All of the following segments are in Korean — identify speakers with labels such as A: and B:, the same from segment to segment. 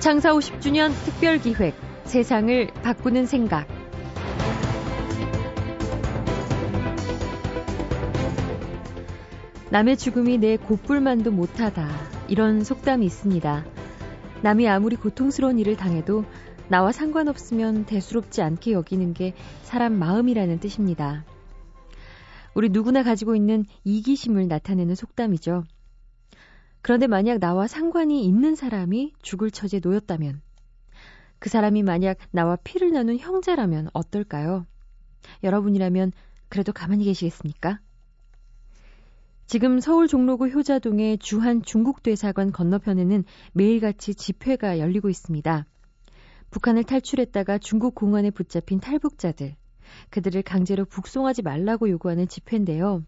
A: 창사 50주년 특별 기획 세상을 바꾸는 생각 남의 죽음이 내 곧불만도 못하다 이런 속담이 있습니다. 남이 아무리 고통스러운 일을 당해도 나와 상관없으면 대수롭지 않게 여기는 게 사람 마음이라는 뜻입니다. 우리 누구나 가지고 있는 이기심을 나타내는 속담이죠. 그런데 만약 나와 상관이 있는 사람이 죽을 처지에 놓였다면, 그 사람이 만약 나와 피를 나눈 형제라면 어떨까요? 여러분이라면 그래도 가만히 계시겠습니까? 지금 서울 종로구 효자동의 주한 중국대사관 건너편에는 매일같이 집회가 열리고 있습니다. 북한을 탈출했다가 중국 공안에 붙잡힌 탈북자들, 그들을 강제로 북송하지 말라고 요구하는 집회인데요.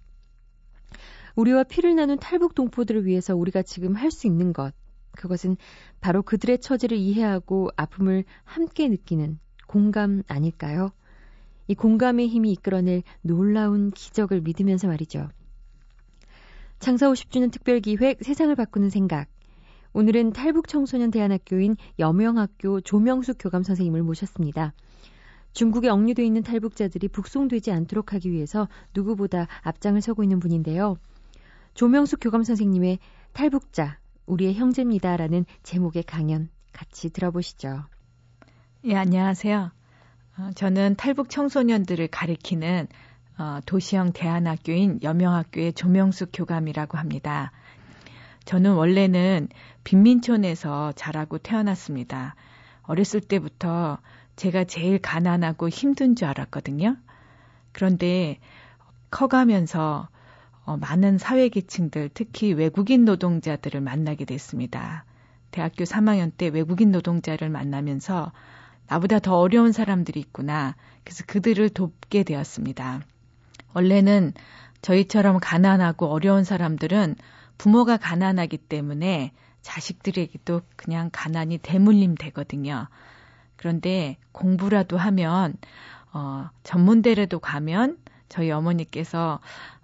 A: 우리와 피를 나눈 탈북 동포들을 위해서 우리가 지금 할 수 있는 것, 그것은 바로 그들의 처지를 이해하고 아픔을 함께 느끼는 공감 아닐까요? 이 공감의 힘이 이끌어낼 놀라운 기적을 믿으면서 말이죠. 창사 50주년 특별기획 세상을 바꾸는 생각. 오늘은 탈북 청소년 대안학교인 여명학교 조명숙 교감 선생님을 모셨습니다. 중국에 억류돼 있는 탈북자들이 북송되지 않도록 하기 위해서 누구보다 앞장을 서고 있는 분인데요. 조명숙 교감 선생님의 탈북자, 우리의 형제입니다라는 제목의 강연 같이 들어보시죠.
B: 예, 안녕하세요. 어, 저는 탈북 청소년들을 가리키는 어, 도시형 대안학교인 여명학교의 조명숙 교감이라고 합니다. 저는 원래는 빈민촌에서 자라고 태어났습니다. 어렸을 때부터 제가 제일 가난하고 힘든 줄 알았거든요. 그런데 커가면서 어, 많은 사회계층들, 특히 외국인 노동자들을 만나게 됐습니다. 대학교 3학년 때 외국인 노동자를 만나면서 나보다 더 어려운 사람들이 있구나. 그래서 그들을 돕게 되었습니다. 원래는 저희처럼 가난하고 어려운 사람들은 부모가 가난하기 때문에 자식들에게도 그냥 가난이 대물림 되거든요. 그런데 공부라도 하면 어, 전문대라도 가면 저희 어머니께서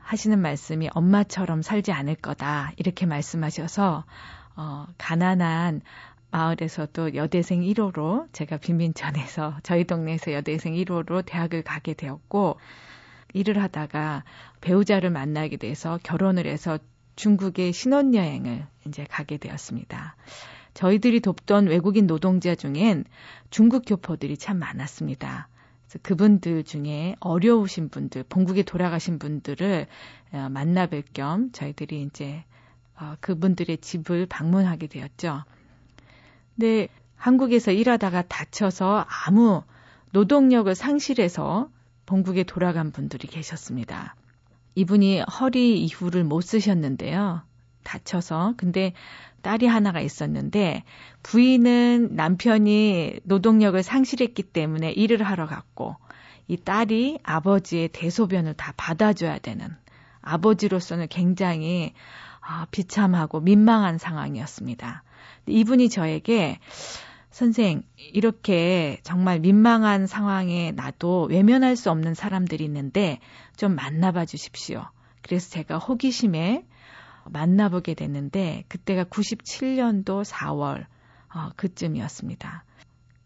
B: 하시는 말씀이 엄마처럼 살지 않을 거다 이렇게 말씀하셔서 어, 가난한 마을에서도 여대생 1호로 제가 빈민천에서 저희 동네에서 여대생 1호로 대학을 가게 되었고 일을 하다가 배우자를 만나게 돼서 결혼을 해서 중국의 신혼여행을 이제 가게 되었습니다. 저희들이 돕던 외국인 노동자 중엔 중국 교포들이 참 많았습니다. 그분들 중에 어려우신 분들, 본국에 돌아가신 분들을 어, 만나뵐 겸 저희들이 이제 어, 그분들의 집을 방문하게 되었죠. 근데 한국에서 일하다가 다쳐서 아무 노동력을 상실해서 본국에 돌아간 분들이 계셨습니다. 이분이 허리 이후를 못 쓰셨는데요. 다쳐서. 근데 딸이 하나가 있었는데 부인은 남편이 노동력을 상실했기 때문에 일을 하러 갔고 이 딸이 아버지의 대소변을 다 받아줘야 되는 아버지로서는 굉장히 아, 비참하고 민망한 상황이었습니다. 이분이 저에게 선생, 이렇게 정말 민망한 상황에 나도 외면할 수 없는 사람들이 있는데 좀 만나봐 주십시오. 그래서 제가 호기심에 만나보게 됐는데 그때가 97년도 4월 어, 그쯤이었습니다.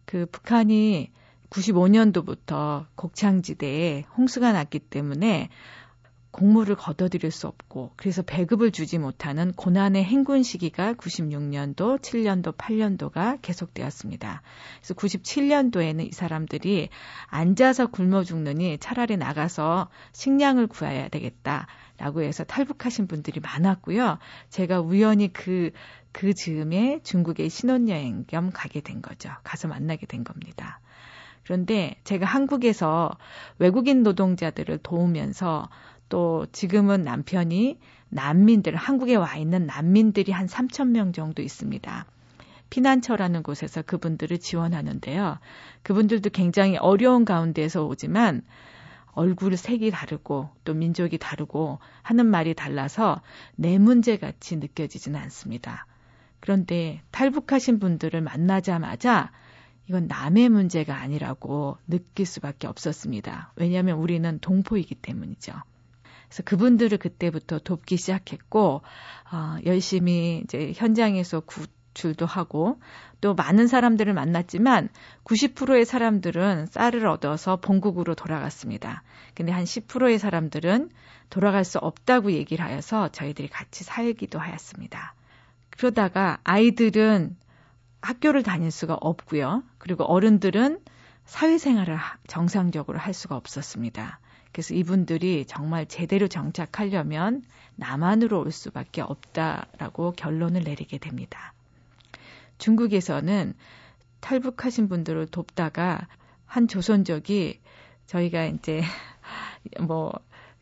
B: 그 북한이 95년도부터 곡창지대에 홍수가 났기 때문에 공물을 거둬들일 수 없고 그래서 배급을 주지 못하는 고난의 행군 시기가 96년도, 7년도, 8년도가 계속되었습니다. 그래서 97년도에는 이 사람들이 앉아서 굶어 죽느니 차라리 나가서 식량을 구해야 되겠다라고 해서 탈북하신 분들이 많았고요. 제가 우연히 그, 그 즈음에 중국에 신혼여행 겸 가게 된 거죠. 가서 만나게 된 겁니다. 그런데 제가 한국에서 외국인 노동자들을 도우면서 또 지금은 남편이 난민들, 한국에 와 있는 난민들이 한 3천 명 정도 있습니다. 피난처라는 곳에서 그분들을 지원하는데요. 그분들도 굉장히 어려운 가운데에서 오지만 얼굴 색이 다르고 또 민족이 다르고 하는 말이 달라서 내 문제 같이 느껴지지는 않습니다. 그런데 탈북하신 분들을 만나자마자 이건 남의 문제가 아니라고 느낄 수밖에 없었습니다. 왜냐하면 우리는 동포이기 때문이죠. 그래서 그분들을 그때부터 돕기 시작했고 어, 열심히 이제 현장에서 구, 탈북출도 하고 또 많은 사람들을 만났지만 90%의 사람들은 쌀을 얻어서 본국으로 돌아갔습니다. 근데 한 10%의 사람들은 돌아갈 수 없다고 얘기를 하여서 저희들이 같이 살기도 하였습니다. 그러다가 아이들은 학교를 다닐 수가 없고요. 그리고 어른들은 사회생활을 정상적으로 할 수가 없었습니다. 그래서 이분들이 정말 제대로 정착하려면 남한으로 올 수밖에 없다라고 결론을 내리게 됩니다. 중국에서는 탈북하신 분들을 돕다가 한 조선족이 저희가 이제 뭐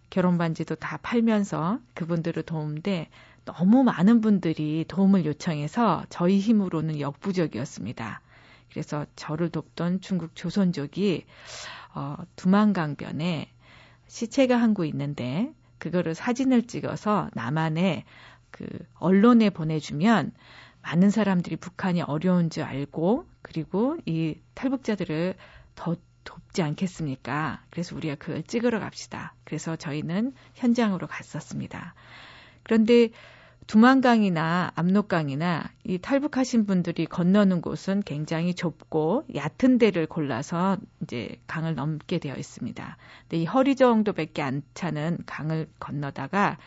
B: 결혼 반지도 다 팔면서 그분들을 도움데 너무 많은 분들이 도움을 요청해서 저희 힘으로는 역부족이었습니다. 그래서 저를 돕던 중국 조선족이 어, 두만강변에 시체가 한 구 있는데 그거를 사진을 찍어서 남한에 그 언론에 보내주면 많은 사람들이 북한이 어려운 줄 알고 그리고 이 탈북자들을 더 돕지 않겠습니까? 그래서 우리가 그걸 찍으러 갑시다. 그래서 저희는 현장으로 갔었습니다. 그런데 두만강이나 압록강이나 이 탈북하신 분들이 건너는 곳은 굉장히 좁고 얕은 데를 골라서 이제 강을 넘게 되어 있습니다. 근데 이 허리 정도밖에 안 차는 강을 건너다가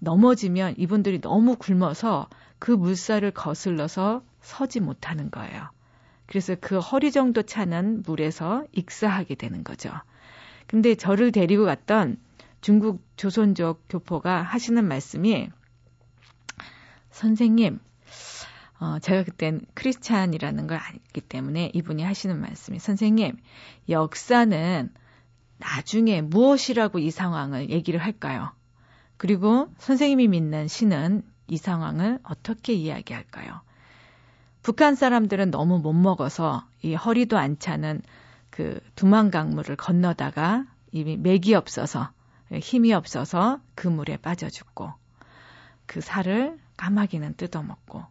B: 넘어지면 이분들이 너무 굶어서 그 물살을 거슬러서 서지 못하는 거예요. 그래서 그 허리 정도 차는 물에서 익사하게 되는 거죠. 근데 저를 데리고 갔던 중국 조선족 교포가 하시는 말씀이 선생님, 어, 제가 그땐 크리스찬이라는 걸 알기 때문에 이분이 하시는 말씀이 선생님, 역사는 나중에 무엇이라고 이 상황을 얘기를 할까요? 그리고 선생님이 믿는 신은 이 상황을 어떻게 이야기할까요? 북한 사람들은 너무 못 먹어서 이 허리도 안 차는 그 두만 강물을 건너다가 이미 맥이 없어서 힘이 없어서 그 물에 빠져 죽고 그 살을 까마귀는 뜯어먹고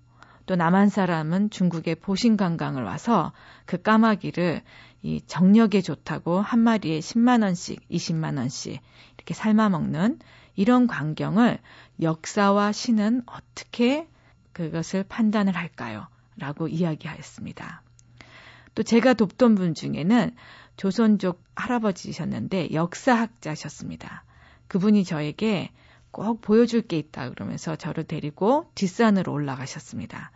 B: 또 남한 사람은 중국의 보신관광을 와서 그 까마귀를 이 정력에 좋다고 한 마리에 10만 원씩, 20만 원씩 이렇게 삶아 먹는 이런 광경을 역사와 신은 어떻게 그것을 판단을 할까요? 라고 이야기하였습니다. 또 제가 돕던 분 중에는 조선족 할아버지셨는데 역사학자셨습니다. 그분이 저에게 꼭 보여줄 게 있다 그러면서 저를 데리고 뒷산으로 올라가셨습니다.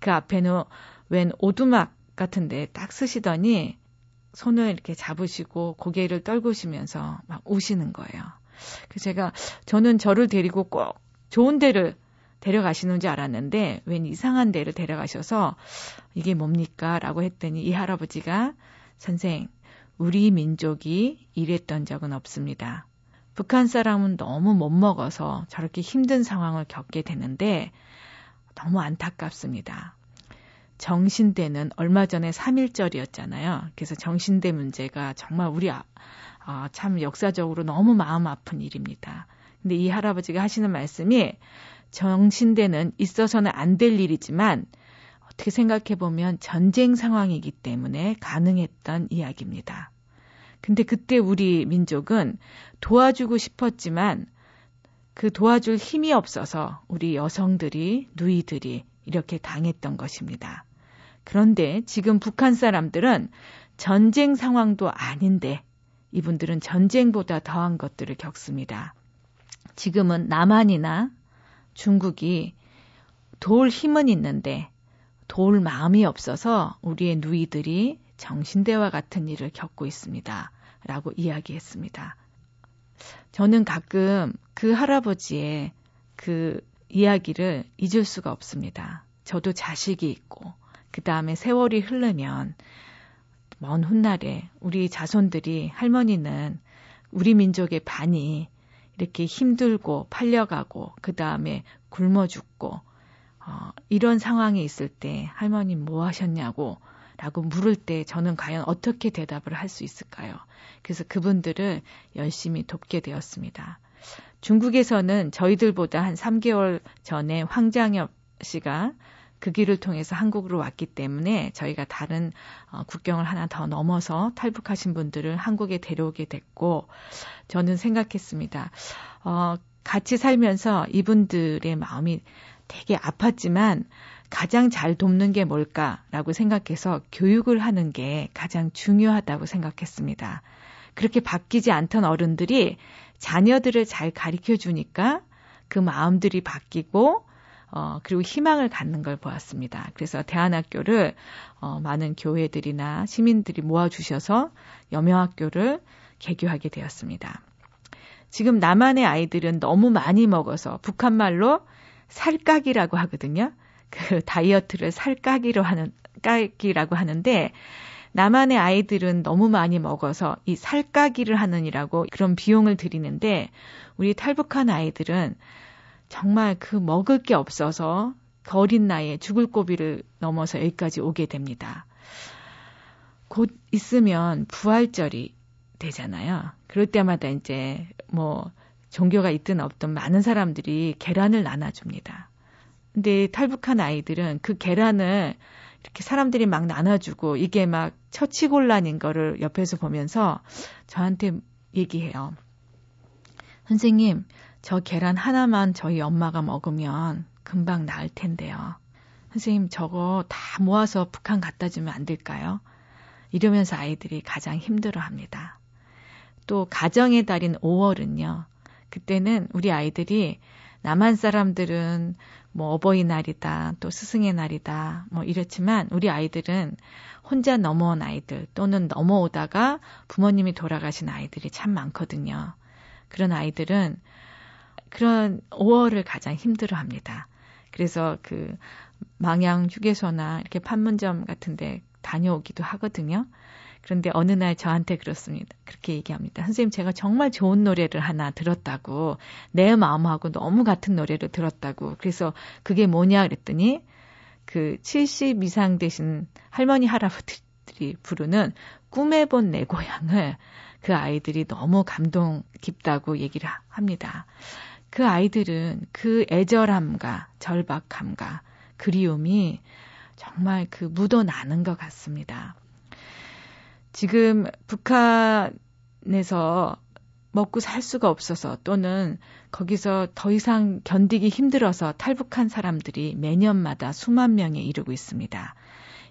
B: 그 앞에는 웬 오두막 같은데 딱 쓰시더니 손을 이렇게 잡으시고 고개를 떨구시면서 막 우시는 거예요. 그래서 제가 저는 저를 데리고 꼭 좋은 데를 데려가시는 줄 알았는데 웬 이상한 데를 데려가셔서 이게 뭡니까? 라고 했더니 이 할아버지가 선생, 우리 민족이 이랬던 적은 없습니다. 북한 사람은 너무 못 먹어서 저렇게 힘든 상황을 겪게 되는데 너무 안타깝습니다. 정신대는 얼마 전에 3.1절이었잖아요. 그래서 정신대 문제가 정말 우리 아, 아, 참 역사적으로 너무 마음 아픈 일입니다. 근데 이 할아버지가 하시는 말씀이 정신대는 있어서는 안 될 일이지만 어떻게 생각해 보면 전쟁 상황이기 때문에 가능했던 이야기입니다. 근데 그때 우리 민족은 도와주고 싶었지만 그 도와줄 힘이 없어서 우리 여성들이, 누이들이 이렇게 당했던 것입니다. 그런데 지금 북한 사람들은 전쟁 상황도 아닌데 이분들은 전쟁보다 더한 것들을 겪습니다. 지금은 남한이나 중국이 도울 힘은 있는데 도울 마음이 없어서 우리의 누이들이 정신대와 같은 일을 겪고 있습니다. 라고 이야기했습니다. 저는 가끔 그 할아버지의 그 이야기를 잊을 수가 없습니다. 저도 자식이 있고, 그 다음에 세월이 흐르면 먼 훗날에 우리 자손들이 할머니는 우리 민족의 반이 이렇게 힘들고 팔려가고 그 다음에 굶어 죽고 어, 이런 상황이 있을 때 할머니 뭐 하셨냐고 라고 물을 때 저는 과연 어떻게 대답을 할 수 있을까요? 그래서 그분들을 열심히 돕게 되었습니다. 중국에서는 저희들보다 한 3개월 전에 황장엽 씨가 그 길을 통해서 한국으로 왔기 때문에 저희가 다른 어, 국경을 하나 더 넘어서 탈북하신 분들을 한국에 데려오게 됐고 저는 생각했습니다. 어, 같이 살면서 이분들의 마음이 되게 아팠지만 가장 잘 돕는 게 뭘까라고 생각해서 교육을 하는 게 가장 중요하다고 생각했습니다. 그렇게 바뀌지 않던 어른들이 자녀들을 잘 가르쳐 주니까 그 마음들이 바뀌고 어, 그리고 희망을 갖는 걸 보았습니다. 그래서 대안학교를 어, 많은 교회들이나 시민들이 모아주셔서 여명학교를 개교하게 되었습니다. 지금 남한의 아이들은 너무 많이 먹어서 북한말로 살까기라고 하거든요. 그 다이어트를 살 까기로 하는 까기라고 하는데 남한의 아이들은 너무 많이 먹어서 이 살까기를 하느니라고 그런 비용을 들이는데 우리 탈북한 아이들은 정말 그 먹을 게 없어서 그 어린 나이에 죽을 고비를 넘어서 여기까지 오게 됩니다. 곧 있으면 부활절이 되잖아요. 그럴 때마다 이제 뭐 종교가 있든 없든 많은 사람들이 계란을 나눠줍니다. 근데 탈북한 아이들은 그 계란을 이렇게 사람들이 막 나눠주고 이게 막 처치곤란인 거를 옆에서 보면서 저한테 얘기해요. 선생님, 저 계란 하나만 저희 엄마가 먹으면 금방 나을 텐데요. 선생님, 저거 다 모아서 북한 갖다 주면 안 될까요? 이러면서 아이들이 가장 힘들어 합니다. 또 가정의 달인 5월은요. 그때는 우리 아이들이 남한 사람들은 뭐 어버이날이다, 또 스승의 날이다, 뭐 이렇지만 우리 아이들은 혼자 넘어온 아이들 또는 넘어오다가 부모님이 돌아가신 아이들이 참 많거든요. 그런 아이들은 그런 5월을 가장 힘들어 합니다. 그래서 그 망양 휴게소나 이렇게 판문점 같은데 다녀오기도 하거든요. 그런데 어느 날 저한테 그렇습니다. 그렇게 얘기합니다. 선생님, 제가 정말 좋은 노래를 하나 들었다고, 내 마음하고 너무 같은 노래를 들었다고. 그래서 그게 뭐냐 그랬더니, 그 70 이상 되신 할머니, 할아버지들이 부르는 꿈에 본 내 고향을 그 아이들이 너무 감동 깊다고 얘기를 합니다. 그 아이들은 그 애절함과 절박함과 그리움이 정말 그 묻어나는 것 같습니다. 지금 북한에서 먹고 살 수가 없어서 또는 거기서 더 이상 견디기 힘들어서 탈북한 사람들이 매년마다 수만 명에 이르고 있습니다.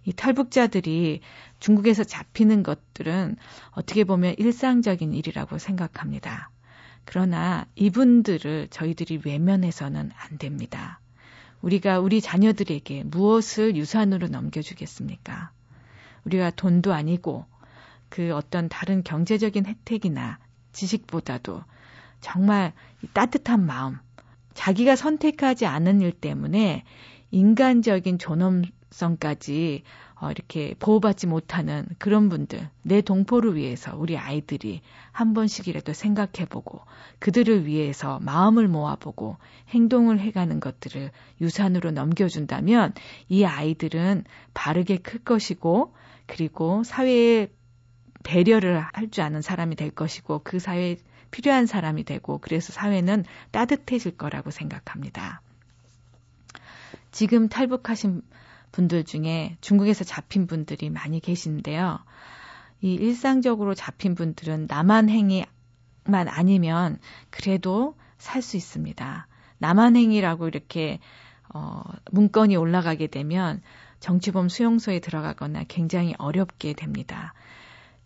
B: 이 탈북자들이 중국에서 잡히는 것들은 어떻게 보면 일상적인 일이라고 생각합니다. 그러나 이분들을 저희들이 외면해서는 안 됩니다. 우리가 우리 자녀들에게 무엇을 유산으로 넘겨주겠습니까? 우리가 돈도 아니고 그 어떤 다른 경제적인 혜택이나 지식보다도 정말 따뜻한 마음, 자기가 선택하지 않은 일 때문에 인간적인 존엄성까지 어, 이렇게 보호받지 못하는 그런 분들, 내 동포를 위해서 우리 아이들이 한 번씩이라도 생각해보고 그들을 위해서 마음을 모아보고 행동을 해가는 것들을 유산으로 넘겨준다면 이 아이들은 바르게 클 것이고 그리고 사회에 배려를 할 줄 아는 사람이 될 것이고 그 사회에 필요한 사람이 되고 그래서 사회는 따뜻해질 거라고 생각합니다. 지금 탈북하신 분들 중에 중국에서 잡힌 분들이 많이 계신데요. 이 일상적으로 잡힌 분들은 남한행위만 아니면 그래도 살 수 있습니다. 남한행위라고 이렇게 어, 문건이 올라가게 되면 정치범 수용소에 들어가거나 굉장히 어렵게 됩니다.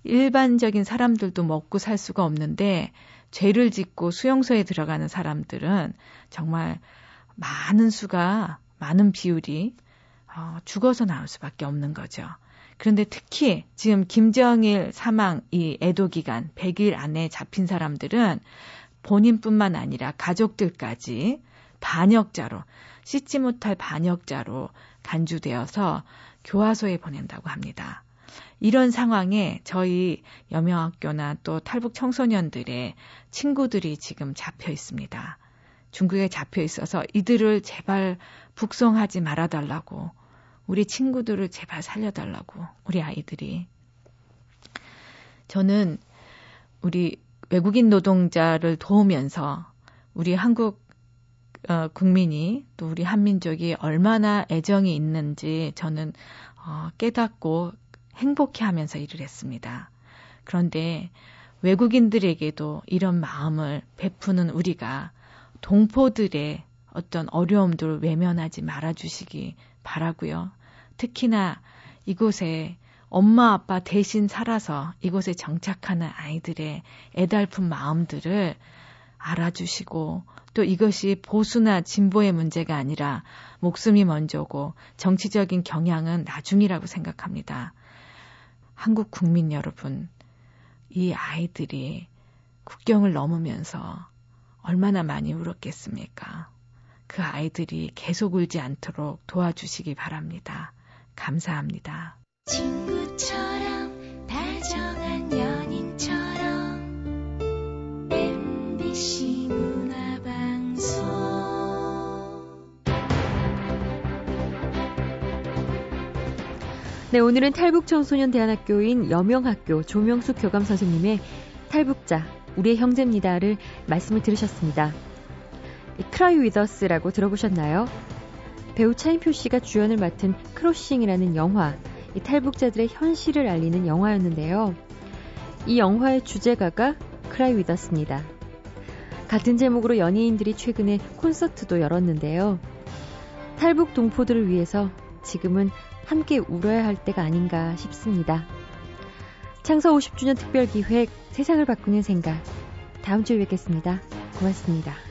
B: 일반적인 사람들도 먹고 살 수가 없는데 죄를 짓고 수용소에 들어가는 사람들은 정말 많은 수가 많은 비율이 어, 죽어서 나올 수밖에 없는 거죠. 그런데 특히 지금 김정일 사망 이 애도 기간 100일 안에 잡힌 사람들은 본인뿐만 아니라 가족들까지 반역자로 씻지 못할 반역자로 간주되어서 교화소에 보낸다고 합니다. 이런 상황에 저희 여명학교나 또 탈북 청소년들의 친구들이 지금 잡혀 있습니다. 중국에 잡혀 있어서 이들을 제발 북송하지 말아달라고 우리 친구들을 제발 살려달라고 우리 아이들이 저는 우리 외국인 노동자를 도우면서 우리 한국 어, 국민이 또 우리 한민족이 얼마나 애정이 있는지 저는 어, 깨닫고 행복해 하면서 일을 했습니다. 그런데 외국인들에게도 이런 마음을 베푸는 우리가 동포들의 어떤 어려움들을 외면하지 말아주시기 바라고요. 특히나 이곳에 엄마 아빠 대신 살아서 이곳에 정착하는 아이들의 애달픈 마음들을 알아주시고 또 이것이 보수나 진보의 문제가 아니라 목숨이 먼저고 정치적인 경향은 나중이라고 생각합니다. 한국 국민 여러분, 이 아이들이 국경을 넘으면서 얼마나 많이 울었겠습니까? 그 아이들이 계속 울지 않도록 도와주시기 바랍니다. 감사합니다. 친구처럼 다정한 연인처럼
A: 네, 오늘은 탈북청소년대안학교인 여명학교 조명숙 교감 선생님의 탈북자 우리의 형제입니다를 말씀을 들으셨습니다. Cry With Us라고 들어보셨나요? 배우 차인표 씨가 주연을 맡은 Crossing이라는 영화, 이 탈북자들의 현실을 알리는 영화였는데요. 이 영화의 주제가가 Cry With Us입니다. 같은 제목으로 연예인들이 최근에 콘서트도 열었는데요. 탈북 동포들을 위해서 지금은 함께 울어야 할 때가 아닌가 싶습니다. 창서 50주년 특별 기획 세상을 바꾸는 생각. 다음 주에 뵙겠습니다. 고맙습니다.